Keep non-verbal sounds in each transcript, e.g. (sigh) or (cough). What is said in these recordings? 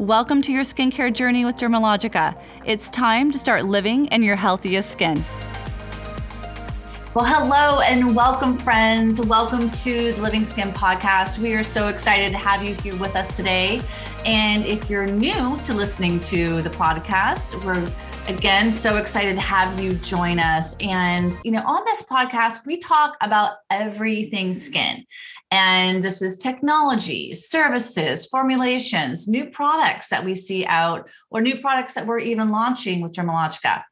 Welcome to your skincare journey with Dermalogica. It's time to start living in your healthiest skin. Well, hello and welcome, friends. Welcome to the Living Skin Podcast. We are so excited to have you here with us today. And if you're new to listening to the podcast, we're again so excited to have you join us. And, you know, on this podcast, we talk about everything skin. And this is technology, services, formulations, new products that we see out, or new products that we're even launching with Dermalogica.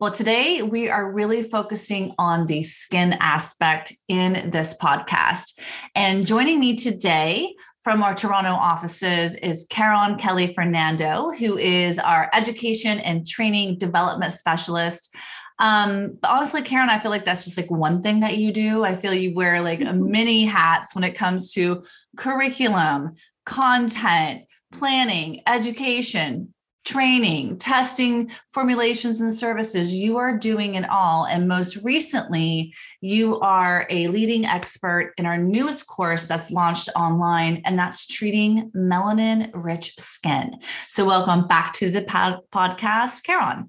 Well, today we are really focusing on the skin aspect in this podcast. And joining me today from our Toronto offices is Karen Kelly Fernando, who is our education and training development specialist. Um, but honestly, Karen, I feel like that's just like one thing that you do. I feel you wear like (laughs) many hats when it comes to curriculum, content, planning, education, training, testing, formulations, and services. You are doing it all. And most recently, you are a leading expert in our newest course that's launched online, and that's treating melanin rich skin. So, welcome back to the pod- podcast, Karen.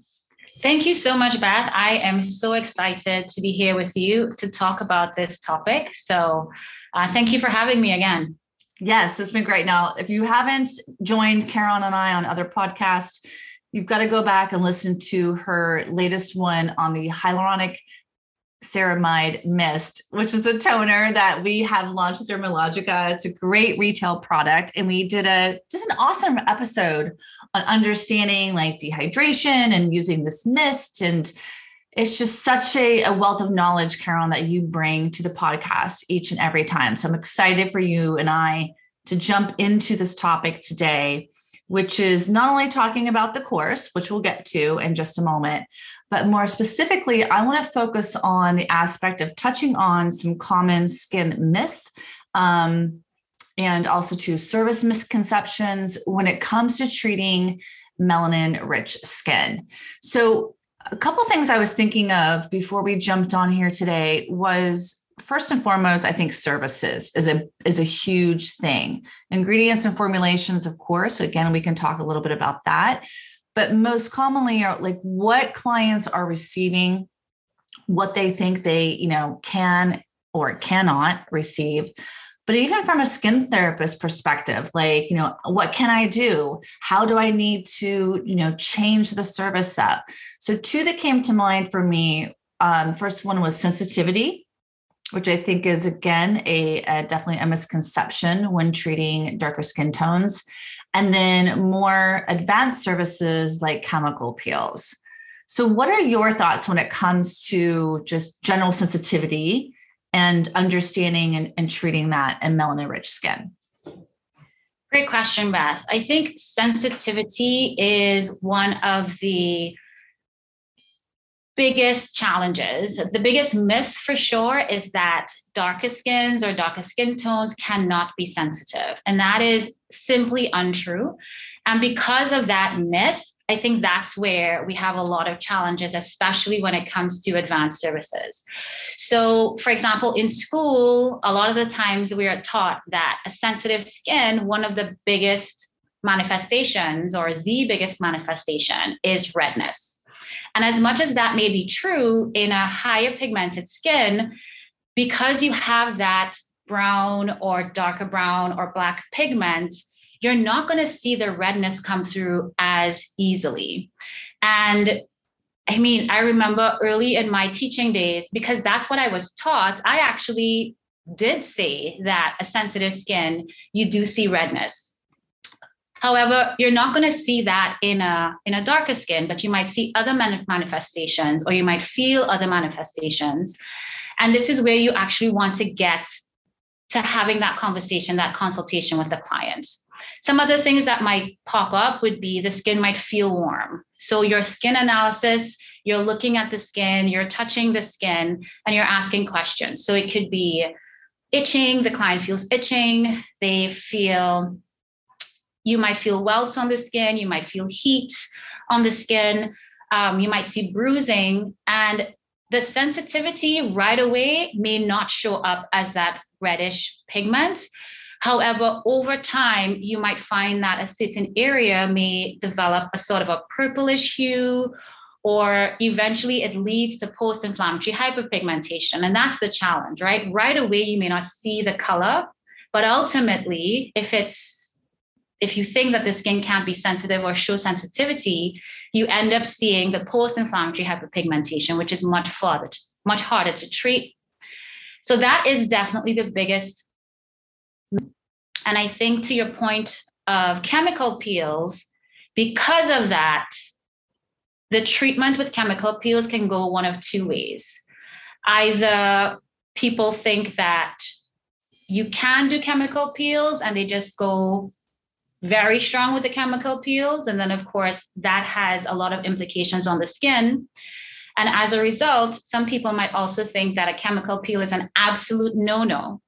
Thank you so much, Beth. I am so excited to be here with you to talk about this topic. So, uh, thank you for having me again. Yes, it's been great. Now, if you haven't joined Karen and I on other podcasts, you've got to go back and listen to her latest one on the hyaluronic ceramide mist, which is a toner that we have launched with Dermalogica. It's a great retail product. And we did a just an awesome episode on understanding like dehydration and using this mist and it's just such a, a, wealth of knowledge, Carol, that you bring to the podcast each and every time. So I'm excited for you and I to jump into this topic today, which is not only talking about the course, which we'll get to in just a moment, but more specifically, I want to focus on the aspect of touching on some common skin myths. Um, and also to service misconceptions when it comes to treating melanin rich skin. So, a couple things I was thinking of before we jumped on here today was first and foremost, I think services is a is a huge thing. Ingredients and formulations, of course. Again, we can talk a little bit about that. But most commonly are like what clients are receiving, what they think they, you know, can or cannot receive. But even from a skin therapist perspective, like, you know, what can I do? How do I need to, you know, change the service up? So, two that came to mind for me um, first one was sensitivity, which I think is again a, a, definitely a misconception when treating darker skin tones. And then more advanced services like chemical peels. So, what are your thoughts when it comes to just general sensitivity and understanding and, and treating that in melanin rich skin? Great question, Beth. I think sensitivity is one of the biggest challenges. The biggest myth for sure is that darker skins or darker skin tones cannot be sensitive. And that is simply untrue. And because of that myth, I think that's where we have a lot of challenges, especially when it comes to advanced services. So, for example, in school, a lot of the times we are taught that a sensitive skin, one of the biggest manifestations or the biggest manifestation is redness. And as much as that may be true in a higher pigmented skin, because you have that brown or darker brown or black pigment, you're not going to see the redness come through as easily. And I mean, I remember early in my teaching days, because that's what I was taught, I actually did say that a sensitive skin, you do see redness. However, you're not going to see that in a in a darker skin, but you might see other manifestations or you might feel other manifestations. And this is where you actually want to get to having that conversation, that consultation with the client. Some other things that might pop up would be the skin might feel warm. So, your skin analysis, you're looking at the skin, you're touching the skin, and you're asking questions. So, it could be itching, the client feels itching, they feel, you might feel welts on the skin, you might feel heat on the skin, um, you might see bruising, and the sensitivity right away may not show up as that reddish pigment. However, over time, you might find that a certain area may develop a sort of a purplish hue, or eventually it leads to post inflammatory hyperpigmentation. And that's the challenge, right? Right away, you may not see the color, but ultimately, if it's if you think that the skin can't be sensitive or show sensitivity, you end up seeing the post-inflammatory hyperpigmentation, which is much farther, much harder to treat. So that is definitely the biggest. And I think to your point of chemical peels, because of that, the treatment with chemical peels can go one of two ways. Either people think that you can do chemical peels and they just go very strong with the chemical peels. And then, of course, that has a lot of implications on the skin. And as a result, some people might also think that a chemical peel is an absolute no no.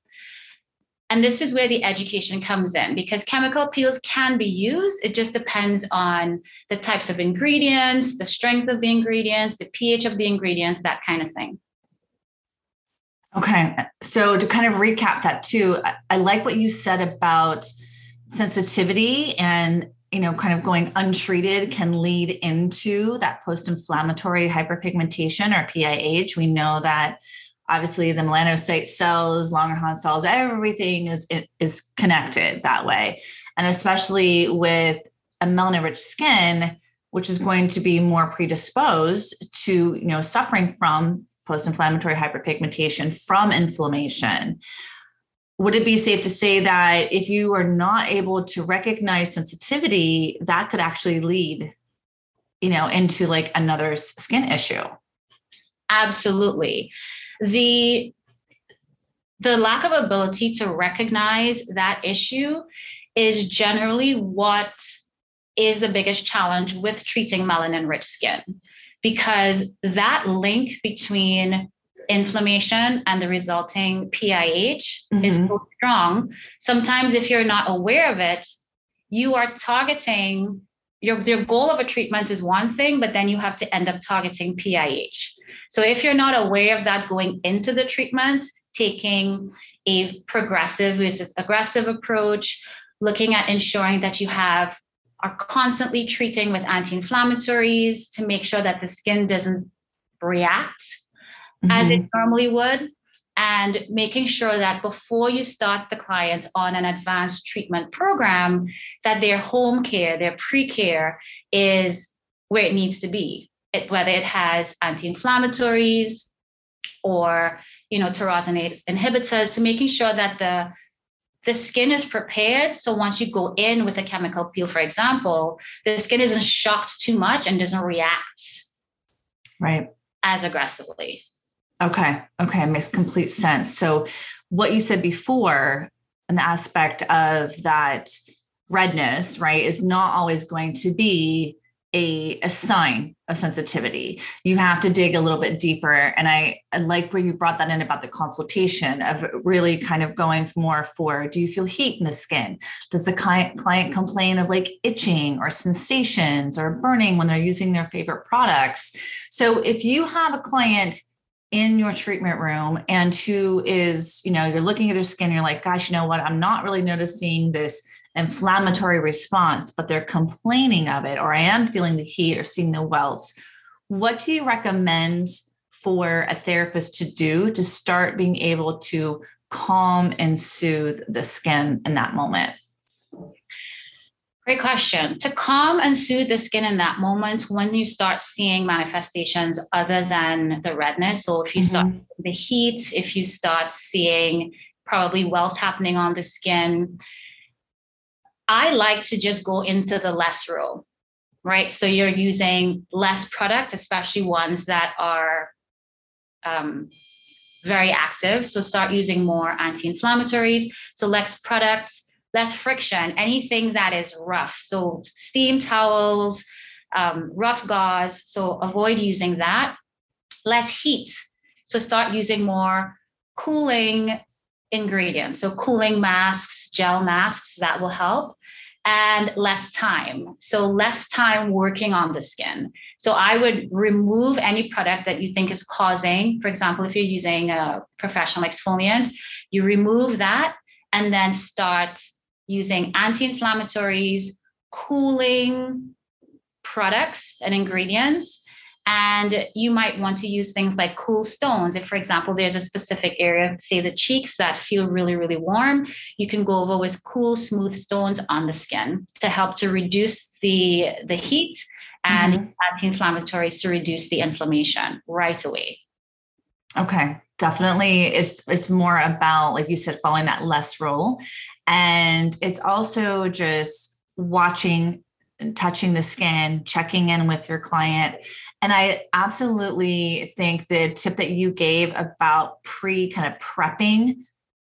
And this is where the education comes in because chemical peels can be used. It just depends on the types of ingredients, the strength of the ingredients, the pH of the ingredients, that kind of thing. Okay. So to kind of recap that too, I, like what you said about sensitivity and you know kind of going untreated can lead into that post-inflammatory hyperpigmentation or PIH. We know that obviously the melanocyte cells, Langerhans cells, everything is is connected that way. And especially with a melanin-rich skin, which is going to be more predisposed to you know suffering from post-inflammatory hyperpigmentation from inflammation. Would it be safe to say that if you are not able to recognize sensitivity that could actually lead you know into like another skin issue? Absolutely the the lack of ability to recognize that issue is generally what is the biggest challenge with treating melanin rich skin because that link between inflammation and the resulting PIH mm-hmm. is so strong. Sometimes, if you're not aware of it, you are targeting your, your goal of a treatment is one thing, but then you have to end up targeting PIH. So, if you're not aware of that going into the treatment, taking a progressive versus aggressive approach, looking at ensuring that you have are constantly treating with anti-inflammatories to make sure that the skin doesn't react mm-hmm. as it mm-hmm. normally would and making sure that before you start the client on an advanced treatment program that their home care their pre-care is where it needs to be it, whether it has anti-inflammatories or you know tyrosinase inhibitors to making sure that the the skin is prepared so once you go in with a chemical peel for example the skin isn't shocked too much and doesn't react right as aggressively Okay. Okay. Makes complete sense. So, what you said before, an aspect of that redness, right, is not always going to be a, a sign of sensitivity. You have to dig a little bit deeper. And I, I like where you brought that in about the consultation of really kind of going more for do you feel heat in the skin? Does the client, client complain of like itching or sensations or burning when they're using their favorite products? So if you have a client in your treatment room and who is, you know, you're looking at their skin, you're like, gosh, you know what? I'm not really noticing this inflammatory response, but they're complaining of it, or I am feeling the heat or seeing the welts. What do you recommend for a therapist to do to start being able to calm and soothe the skin in that moment? Great question. To calm and soothe the skin in that moment when you start seeing manifestations other than the redness. So if you mm-hmm. start the heat, if you start seeing probably welts happening on the skin, I like to just go into the less rule, right? So you're using less product, especially ones that are um, very active. So start using more anti-inflammatories. So less products, less friction, anything that is rough. So steam towels, um, rough gauze. So avoid using that. Less heat. So start using more cooling ingredients. So cooling masks, gel masks, that will help and less time. So, less time working on the skin. So, I would remove any product that you think is causing, for example, if you're using a professional exfoliant, you remove that and then start using anti inflammatories, cooling products and ingredients and you might want to use things like cool stones. If, for example, there's a specific area, say the cheeks, that feel really, really warm, you can go over with cool, smooth stones on the skin to help to reduce the, the heat and mm-hmm. anti-inflammatories to reduce the inflammation right away. Okay, definitely. It's it's more about, like you said, following that less rule. And it's also just watching touching the skin, checking in with your client. And I absolutely think the tip that you gave about pre kind of prepping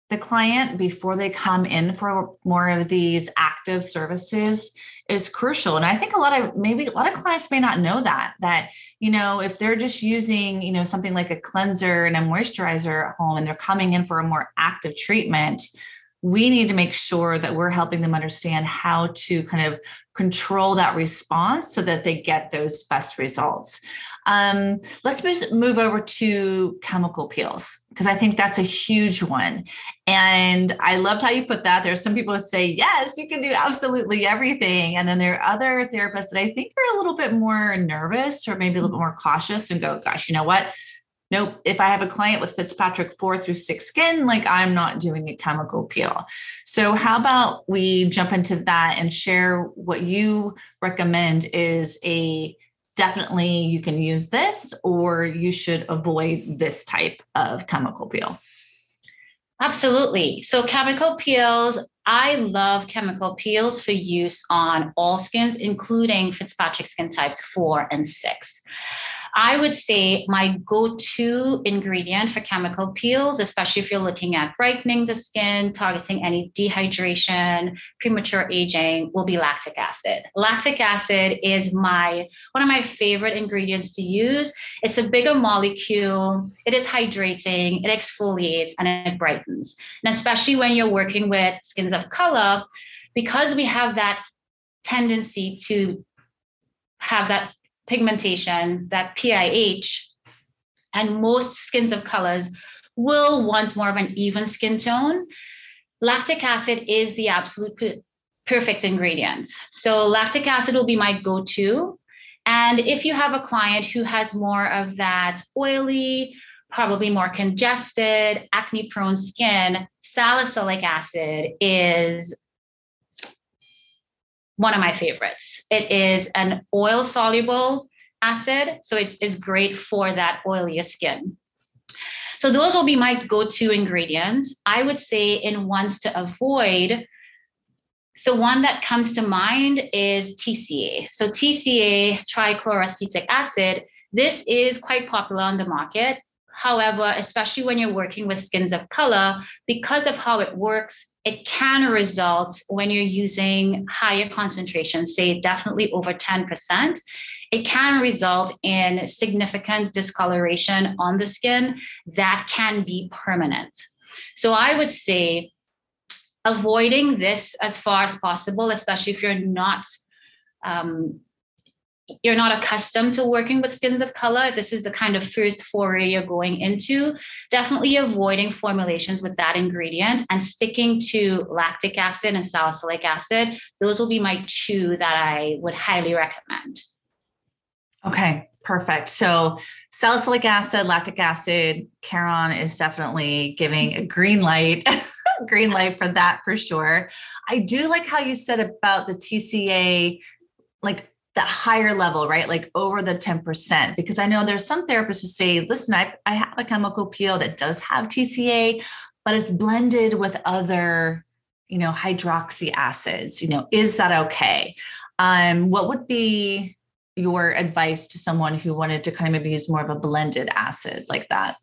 the client before they come in for more of these active services is crucial and i think a lot of maybe a lot of clients may not know that that you know if they're just using you know something like a cleanser and a moisturizer at home and they're coming in for a more active treatment we need to make sure that we're helping them understand how to kind of control that response so that they get those best results. Um, let's move over to chemical peels because I think that's a huge one. And I loved how you put that. There's some people that say, yes, you can do absolutely everything. And then there are other therapists that I think are a little bit more nervous or maybe a little bit more cautious and go, gosh, you know what? Nope. If i have a client with fitzpatrick four through six skin like i'm not doing a chemical peel. So how about we jump into that and share what you recommend is a definitely you can use this or you should avoid this type of chemical peel. Absolutely. So chemical peels I love chemical peels for use on all skins, including Fitzpatrick skin types four and six. I would say my go to ingredient for chemical peels, especially if you're looking at brightening the skin, targeting any dehydration, premature aging, will be lactic acid. Lactic acid is my one of my favorite ingredients to use. It's a bigger molecule, it is hydrating, it exfoliates, and it brightens. And especially when you're working with skins of color, because we have that tendency to have that pigmentation, that PIH, and most skins of colors will want more of an even skin tone. Lactic acid is the absolute perfect ingredient. So, lactic acid will be my go to. And if you have a client who has more of that oily, probably more congested, acne prone skin, salicylic acid is one of my favorites. It is an oil soluble acid, so it is great for that oilier skin. So those will be my go-to ingredients. I would say in ones to avoid, the one that comes to mind is TCA. So TCA, trichloroacetic acid, this is quite popular on the market. However, especially when you're working with skins of color, because of how it works, it can result when you're using higher concentrations, say definitely over 10%, it can result in significant discoloration on the skin that can be permanent. So I would say avoiding this as far as possible, especially if you're not um, you're not accustomed to working with skins of color, if this is the kind of first foray you're going into, definitely avoiding formulations with that ingredient and sticking to lactic acid and salicylic acid. Those will be my two that I would highly recommend. Okay, perfect. So salicylic acid, lactic acid, Karen is definitely giving a green light. (laughs) green light for that for sure. I do like how you said about the TCA like that higher level, right? Like over the 10%. Because I know there's some therapists who say, listen, I've, I have a chemical peel that does have TCA, but it's blended with other, you know, hydroxy acids. You know, is that okay? Um, what would be your advice to someone who wanted to kind of maybe use more of a blended acid like that?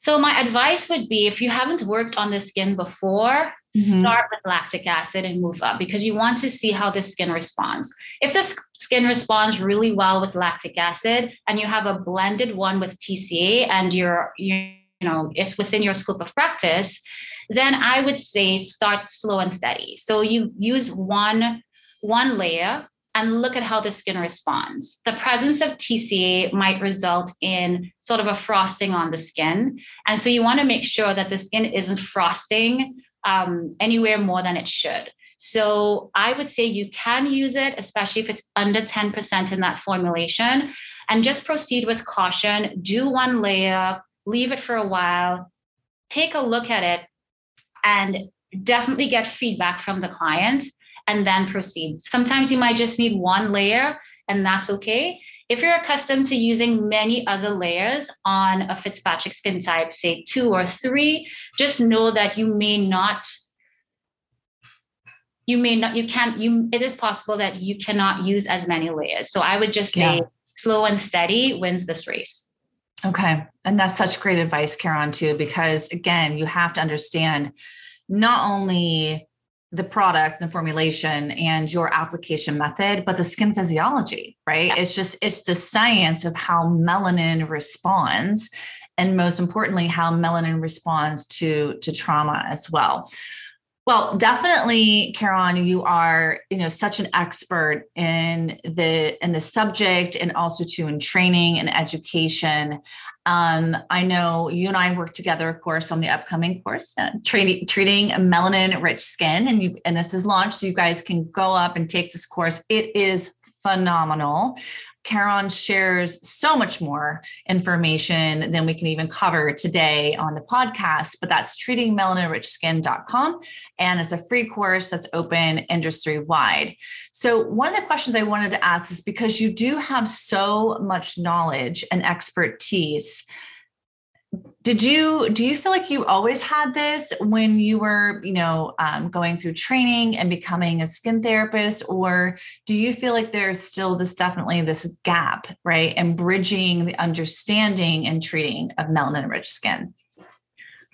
So my advice would be if you haven't worked on the skin before, mm-hmm. start with lactic acid and move up because you want to see how the skin responds. If the skin responds really well with lactic acid and you have a blended one with TCA and you're you know it's within your scope of practice, then I would say start slow and steady. So you use one one layer and look at how the skin responds. The presence of TCA might result in sort of a frosting on the skin. And so you want to make sure that the skin isn't frosting um, anywhere more than it should. So I would say you can use it, especially if it's under 10% in that formulation, and just proceed with caution. Do one layer, leave it for a while, take a look at it, and definitely get feedback from the client and then proceed. Sometimes you might just need one layer, and that's okay. If you're accustomed to using many other layers on a Fitzpatrick skin type, say two or three, just know that you may not you may not you can't you it is possible that you cannot use as many layers. So i would just say yeah. slow and steady wins this race. Okay. And that's such great advice karen too because again you have to understand not only the product, the formulation, and your application method, but the skin physiology, right? Yeah. It's just, it's the science of how melanin responds. And most importantly, how melanin responds to, to trauma as well. Well, definitely, Karen, you are, you know, such an expert in the in the subject and also too in training and education. Um, I know you and I work together, of course, on the upcoming course, uh, treating treating melanin rich skin, and you and this is launched, so you guys can go up and take this course. It is phenomenal. Karen shares so much more information than we can even cover today on the podcast, but that's treatingmelaninrichskin.com. And it's a free course that's open industry wide. So, one of the questions I wanted to ask is because you do have so much knowledge and expertise did you do you feel like you always had this when you were you know um, going through training and becoming a skin therapist? Or do you feel like there's still this definitely this gap right and bridging the understanding and treating of melanin rich skin?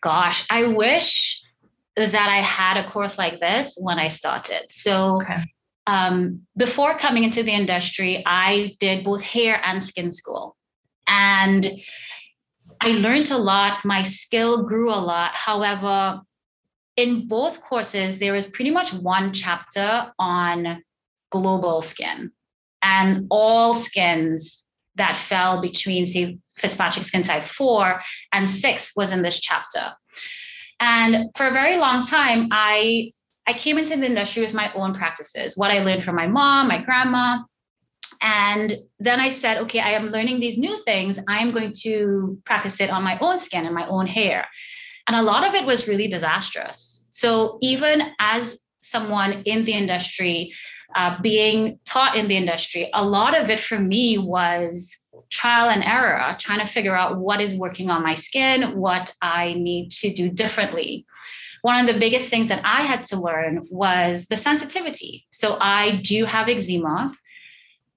Gosh i wish that i had a course like this when i started. So okay. um, before coming into the industry i did both hair and skin school. And I learned a lot. My skill grew a lot. However, in both courses, there was pretty much one chapter on global skin and all skins that fell between, say, Fitzpatrick skin type four and six was in this chapter. And for a very long time, I I came into the industry with my own practices, what I learned from my mom, my grandma, and then I said, okay, I am learning these new things. I'm going to practice it on my own skin and my own hair. And a lot of it was really disastrous. So even as someone in the industry, uh, being taught in the industry, a lot of it for me was trial and error, trying to figure out what is working on my skin, what I need to do differently. One of the biggest things that I had to learn was the sensitivity. So I do have eczema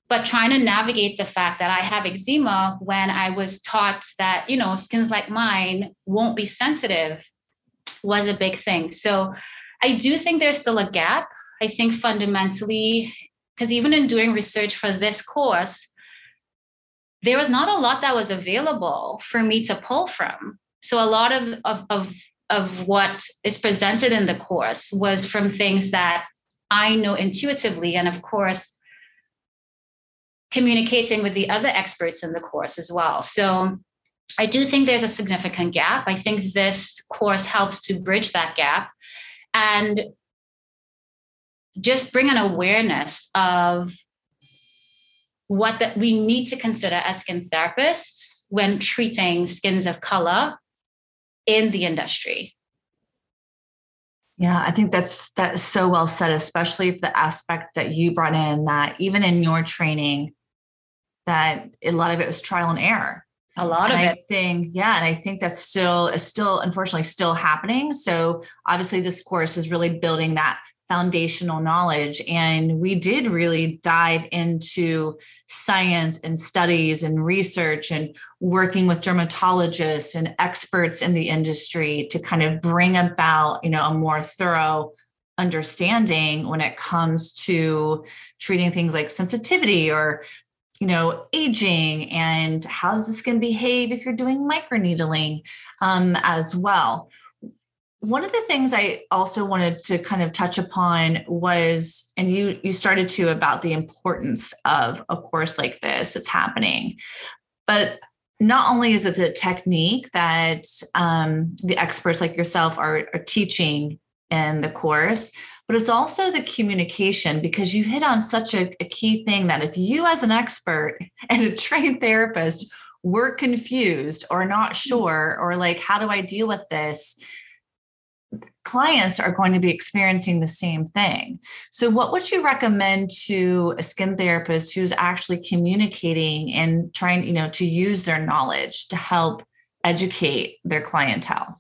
but trying to navigate the fact that I have eczema when I was taught that, you know, skins like mine won't be sensitive was a big thing. So I do think there's still a gap. I think fundamentally, because even in doing research for this course, there was not a lot that was available for me to pull from. So a lot of, of, of, of what is presented in the course was from things that I know intuitively. And of course, communicating with the other experts in the course as well. So I do think there's a significant gap. I think this course helps to bridge that gap and just bring an awareness of what that we need to consider as skin therapists when treating skins of color in the industry. Yeah, I think that's that's so well said, especially if the aspect that you brought in that even in your training, that a lot of it was trial and error. A lot and of I it. I think, yeah, and I think that's still is still unfortunately still happening. So obviously this course is really building that foundational knowledge. And we did really dive into science and studies and research and working with dermatologists and experts in the industry to kind of bring about, you know, a more thorough understanding when it comes to treating things like sensitivity or you know aging and how's this going to behave if you're doing microneedling um, as well. One of the things i also wanted to kind of touch upon was and you you started to about the importance of a course like this it's happening. But not only is it the technique that um, the experts like yourself are, are teaching in the course, but it's also the communication because you hit on such a, a, key thing that if you, as an expert (laughs) and a trained therapist, were confused or not mm-hmm. sure, or like, how do I deal with this? Clients are going to be experiencing the same thing. So, what would you recommend to a skin therapist who's actually communicating and trying, you know, to use their knowledge to help educate their clientele?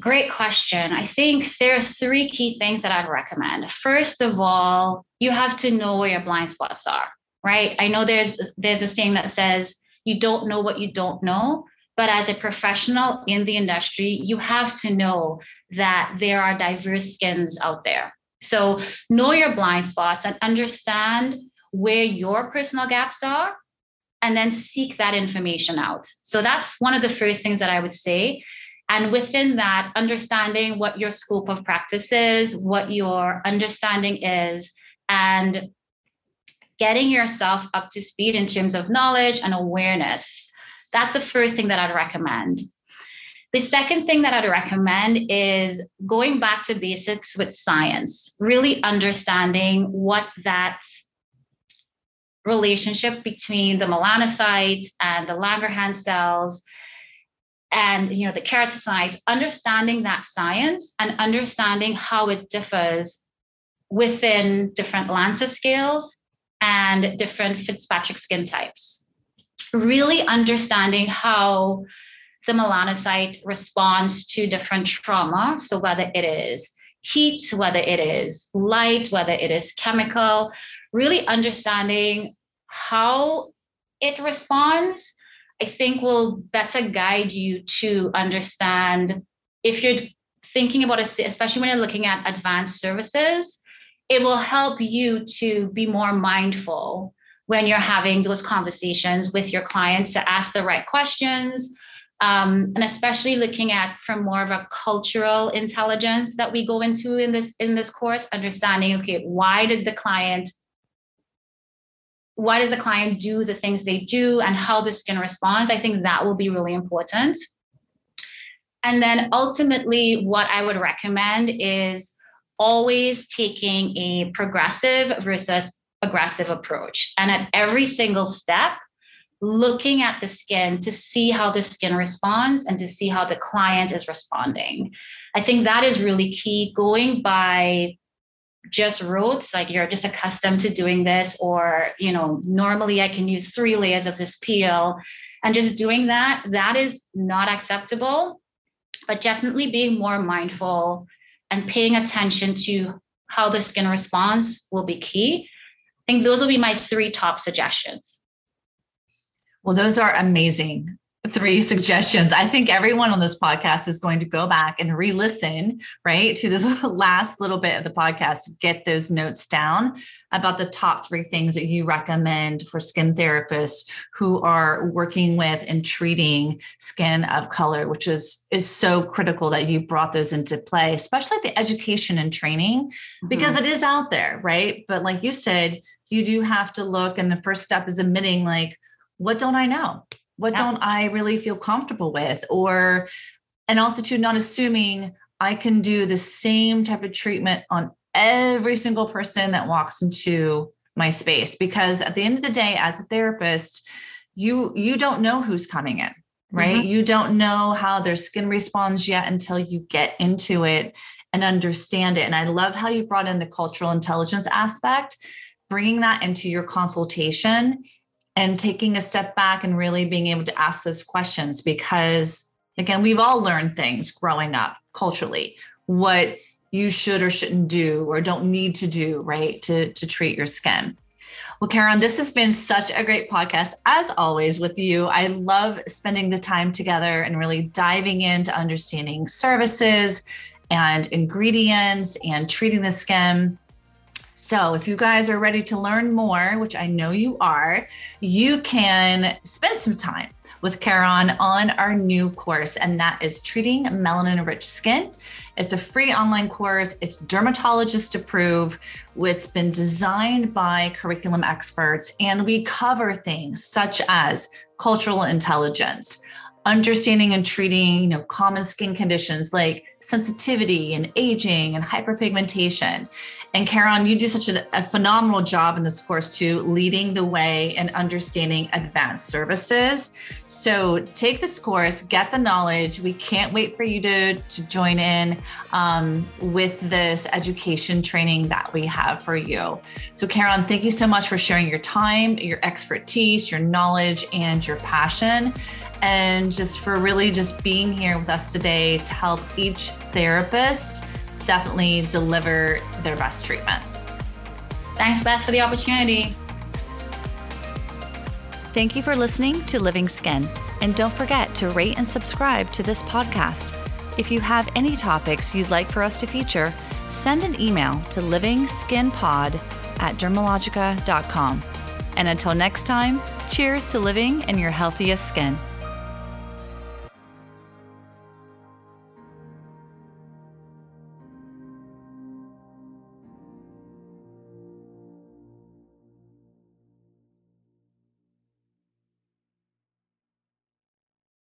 Great question. I think there are three key things that I'd recommend. First of all, you have to know where your blind spots are, right? I know there's there's a saying that says you don't know what you don't know, but as a professional in the industry, you have to know that there are diverse skins out there. So know your blind spots and understand where your personal gaps are and then seek that information out. So that's one of the first things that I would say and within that, understanding what your scope of practice is, what your understanding is, and getting yourself up to speed in terms of knowledge and awareness. That's the first thing that I'd recommend. The second thing that I'd recommend is going back to basics with science, really understanding what that relationship between the melanocytes and the Langerhans cells and you know the keratinocytes understanding that science and understanding how it differs within different lancer scales and different fitzpatrick skin types. Really understanding how the melanocyte responds to different trauma so whether it is heat whether it is light whether it is chemical really understanding how it responds I think will better guide you to understand if you're thinking about it, especially when you're looking at advanced services, it will help you to be more mindful when you're having those conversations with your clients to ask the right questions. Um, and especially looking at from more of a cultural intelligence that we go into in this in this course, understanding okay, why did the client why does the client do the things they do and how the skin responds i think that will be really important. And then ultimately what i would recommend is always taking a progressive versus aggressive approach. And at every single step looking at the skin to see how the skin responds and to see how the client is responding. I think that is really key going by just rotes like you're just accustomed to doing this or you know normally i can use three layers of this peel and just doing that that is not acceptable but definitely being more mindful and paying attention to how the skin responds will be key. I think those will be my three top suggestions. Well those are amazing three suggestions. I think everyone on this podcast is going to go back and re listen, right, to this (laughs) last little bit of the podcast, get those notes down about the top three things that you recommend for skin therapists who are working with and treating skin of color, which is, is so critical that you brought those into play, especially the education and training, because mm-hmm. it is out there, right? But like you said, you do have to look, and the first step is admitting, like, what don't I know? What yeah. don't i really feel comfortable with? Or and also to not assuming i can do the same type of treatment on every single person that walks into my space. Because at the end of the day as a therapist you you don't know who's coming in right? Mm-hmm. you don't know how their skin responds yet until you get into it and understand it. And i love how you brought in the cultural intelligence aspect bringing that into your consultation and taking a step back and really being able to ask those questions because Again, we've all learned things growing up culturally, what you should or shouldn't do or don't need to do, right, to, to treat your skin. Well, Karen, this has been such a great podcast, as always, with you. I love spending the time together and really diving into understanding services and ingredients and treating the skin. So, if you guys are ready to learn more, which I know you are, you can spend some time with Karen on our new course, and that is Treating Melanin Rich Skin. It's a free online course. It's dermatologist approved. It's been designed by curriculum experts, and we cover things such as cultural intelligence, understanding and treating you know common skin conditions like sensitivity and aging and hyperpigmentation and Karen, you do such a, a, phenomenal job in this course too, leading the way and understanding advanced services. So take this course, get the knowledge. We can't wait for you to, to join in um, with this education training that we have for you. So Karen, thank you so much for sharing your time, your expertise, your knowledge, and your passion and just for really just being here with us today to help each therapist definitely deliver their best treatment. Thanks, Beth, for the opportunity. Thank you for listening to Living Skin. And don't forget to rate and subscribe to this podcast. If you have any topics you'd like for us to feature, send an email to livingskinpod at dermalogica.com. And until next time, cheers to living in your healthiest skin.